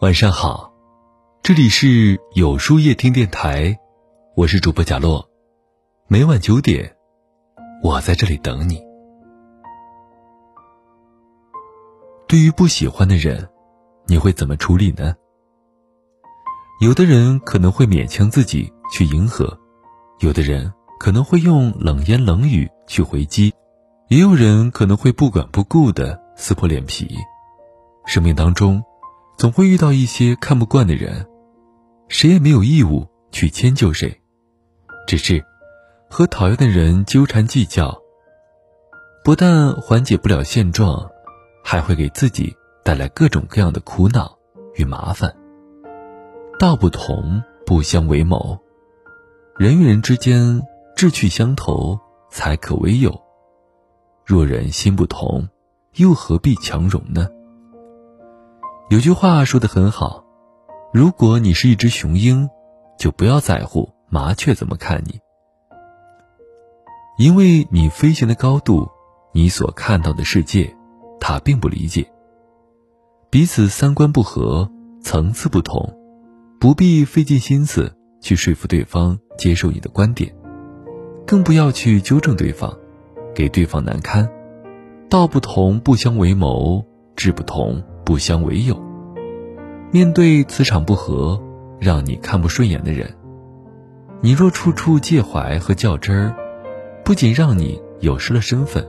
晚上好，这里是有书夜听电台，我是主播贾洛，每晚九点，我在这里等你。对于不喜欢的人，你会怎么处理呢？有的人可能会勉强自己去迎合，有的人可能会用冷言冷语去回击，也有人可能会不管不顾的撕破脸皮。生命当中。总会遇到一些看不惯的人，谁也没有义务去迁就谁，只是和讨厌的人纠缠计较，不但缓解不了现状，还会给自己带来各种各样的苦恼与麻烦。道不同不相为谋，人与人之间志趣相投才可为友。若人心不同，又何必强融呢？有句话说的很好，如果你是一只雄鹰，就不要在乎麻雀怎么看你，因为你飞行的高度，你所看到的世界，它并不理解。彼此三观不合，层次不同，不必费尽心思去说服对方接受你的观点，更不要去纠正对方，给对方难堪。道不同不相为谋，志不同。不相为友。面对磁场不合、让你看不顺眼的人，你若处处介怀和较真儿，不仅让你有失了身份，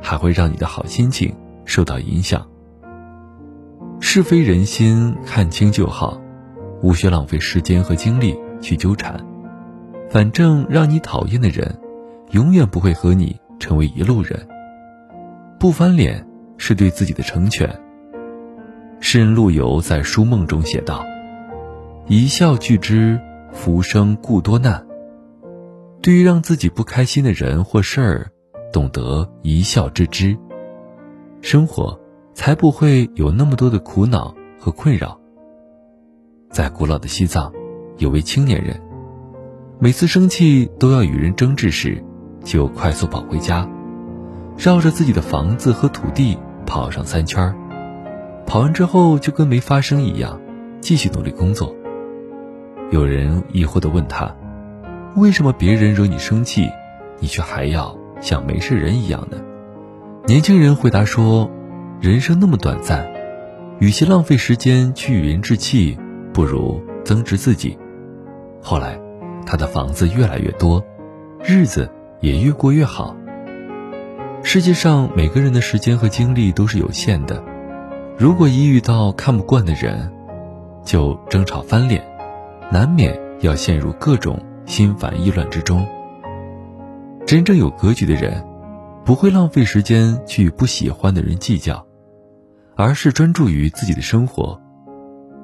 还会让你的好心情受到影响。是非人心看清就好，无需浪费时间和精力去纠缠。反正让你讨厌的人，永远不会和你成为一路人。不翻脸是对自己的成全。诗人陆游在《书梦》中写道：“一笑拒之，浮生故多难。”对于让自己不开心的人或事儿，懂得一笑置之，生活才不会有那么多的苦恼和困扰。在古老的西藏，有位青年人，每次生气都要与人争执时，就快速跑回家，绕着自己的房子和土地跑上三圈儿。跑完之后就跟没发生一样，继续努力工作。有人疑惑地问他：“为什么别人惹你生气，你却还要像没事人一样呢？”年轻人回答说：“人生那么短暂，与其浪费时间去与人置气，不如增值自己。”后来，他的房子越来越多，日子也越过越好。世界上每个人的时间和精力都是有限的。如果一遇到看不惯的人，就争吵翻脸，难免要陷入各种心烦意乱之中。真正有格局的人，不会浪费时间去与不喜欢的人计较，而是专注于自己的生活。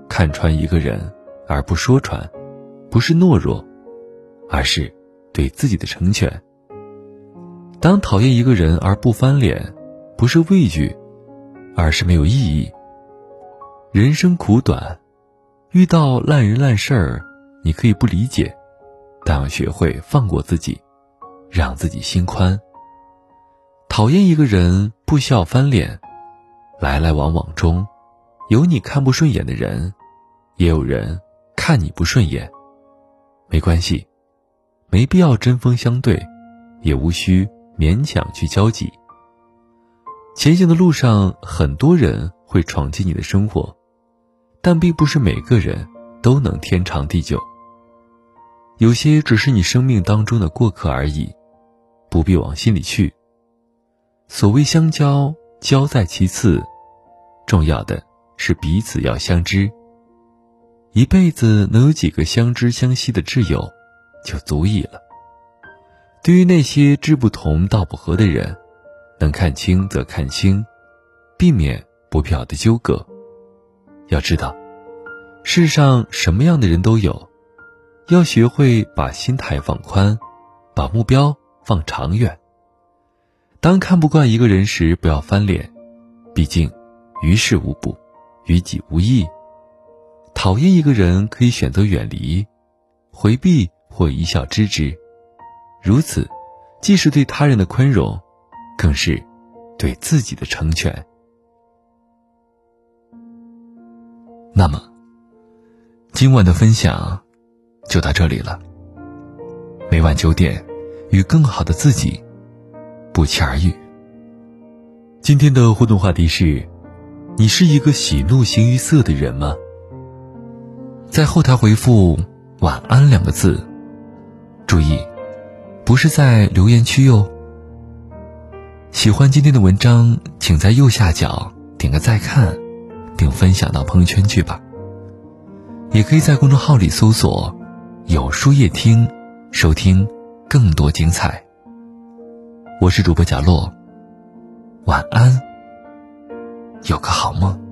看穿一个人而不说穿，不是懦弱，而是对自己的成全。当讨厌一个人而不翻脸，不是畏惧。而是没有意义。人生苦短，遇到烂人烂事儿，你可以不理解，但要学会放过自己，让自己心宽。讨厌一个人，不需要翻脸。来来往往中，有你看不顺眼的人，也有人看你不顺眼。没关系，没必要针锋相对，也无需勉强去交集。前行的路上，很多人会闯进你的生活，但并不是每个人都能天长地久。有些只是你生命当中的过客而已，不必往心里去。所谓相交，交在其次，重要的是彼此要相知。一辈子能有几个相知相惜的挚友，就足矣了。对于那些志不同道不合的人，能看清则看清，避免不必要的纠葛。要知道，世上什么样的人都有，要学会把心态放宽，把目标放长远。当看不惯一个人时，不要翻脸，毕竟于事无补，于己无益。讨厌一个人，可以选择远离、回避或一笑置之。如此，既是对他人的宽容。更是对自己的成全。那么，今晚的分享就到这里了。每晚九点，与更好的自己不期而遇。今天的互动话题是：你是一个喜怒形于色的人吗？在后台回复“晚安”两个字，注意，不是在留言区哟。喜欢今天的文章，请在右下角点个再看，并分享到朋友圈去吧。也可以在公众号里搜索“有书夜听”，收听更多精彩。我是主播贾洛，晚安，有个好梦。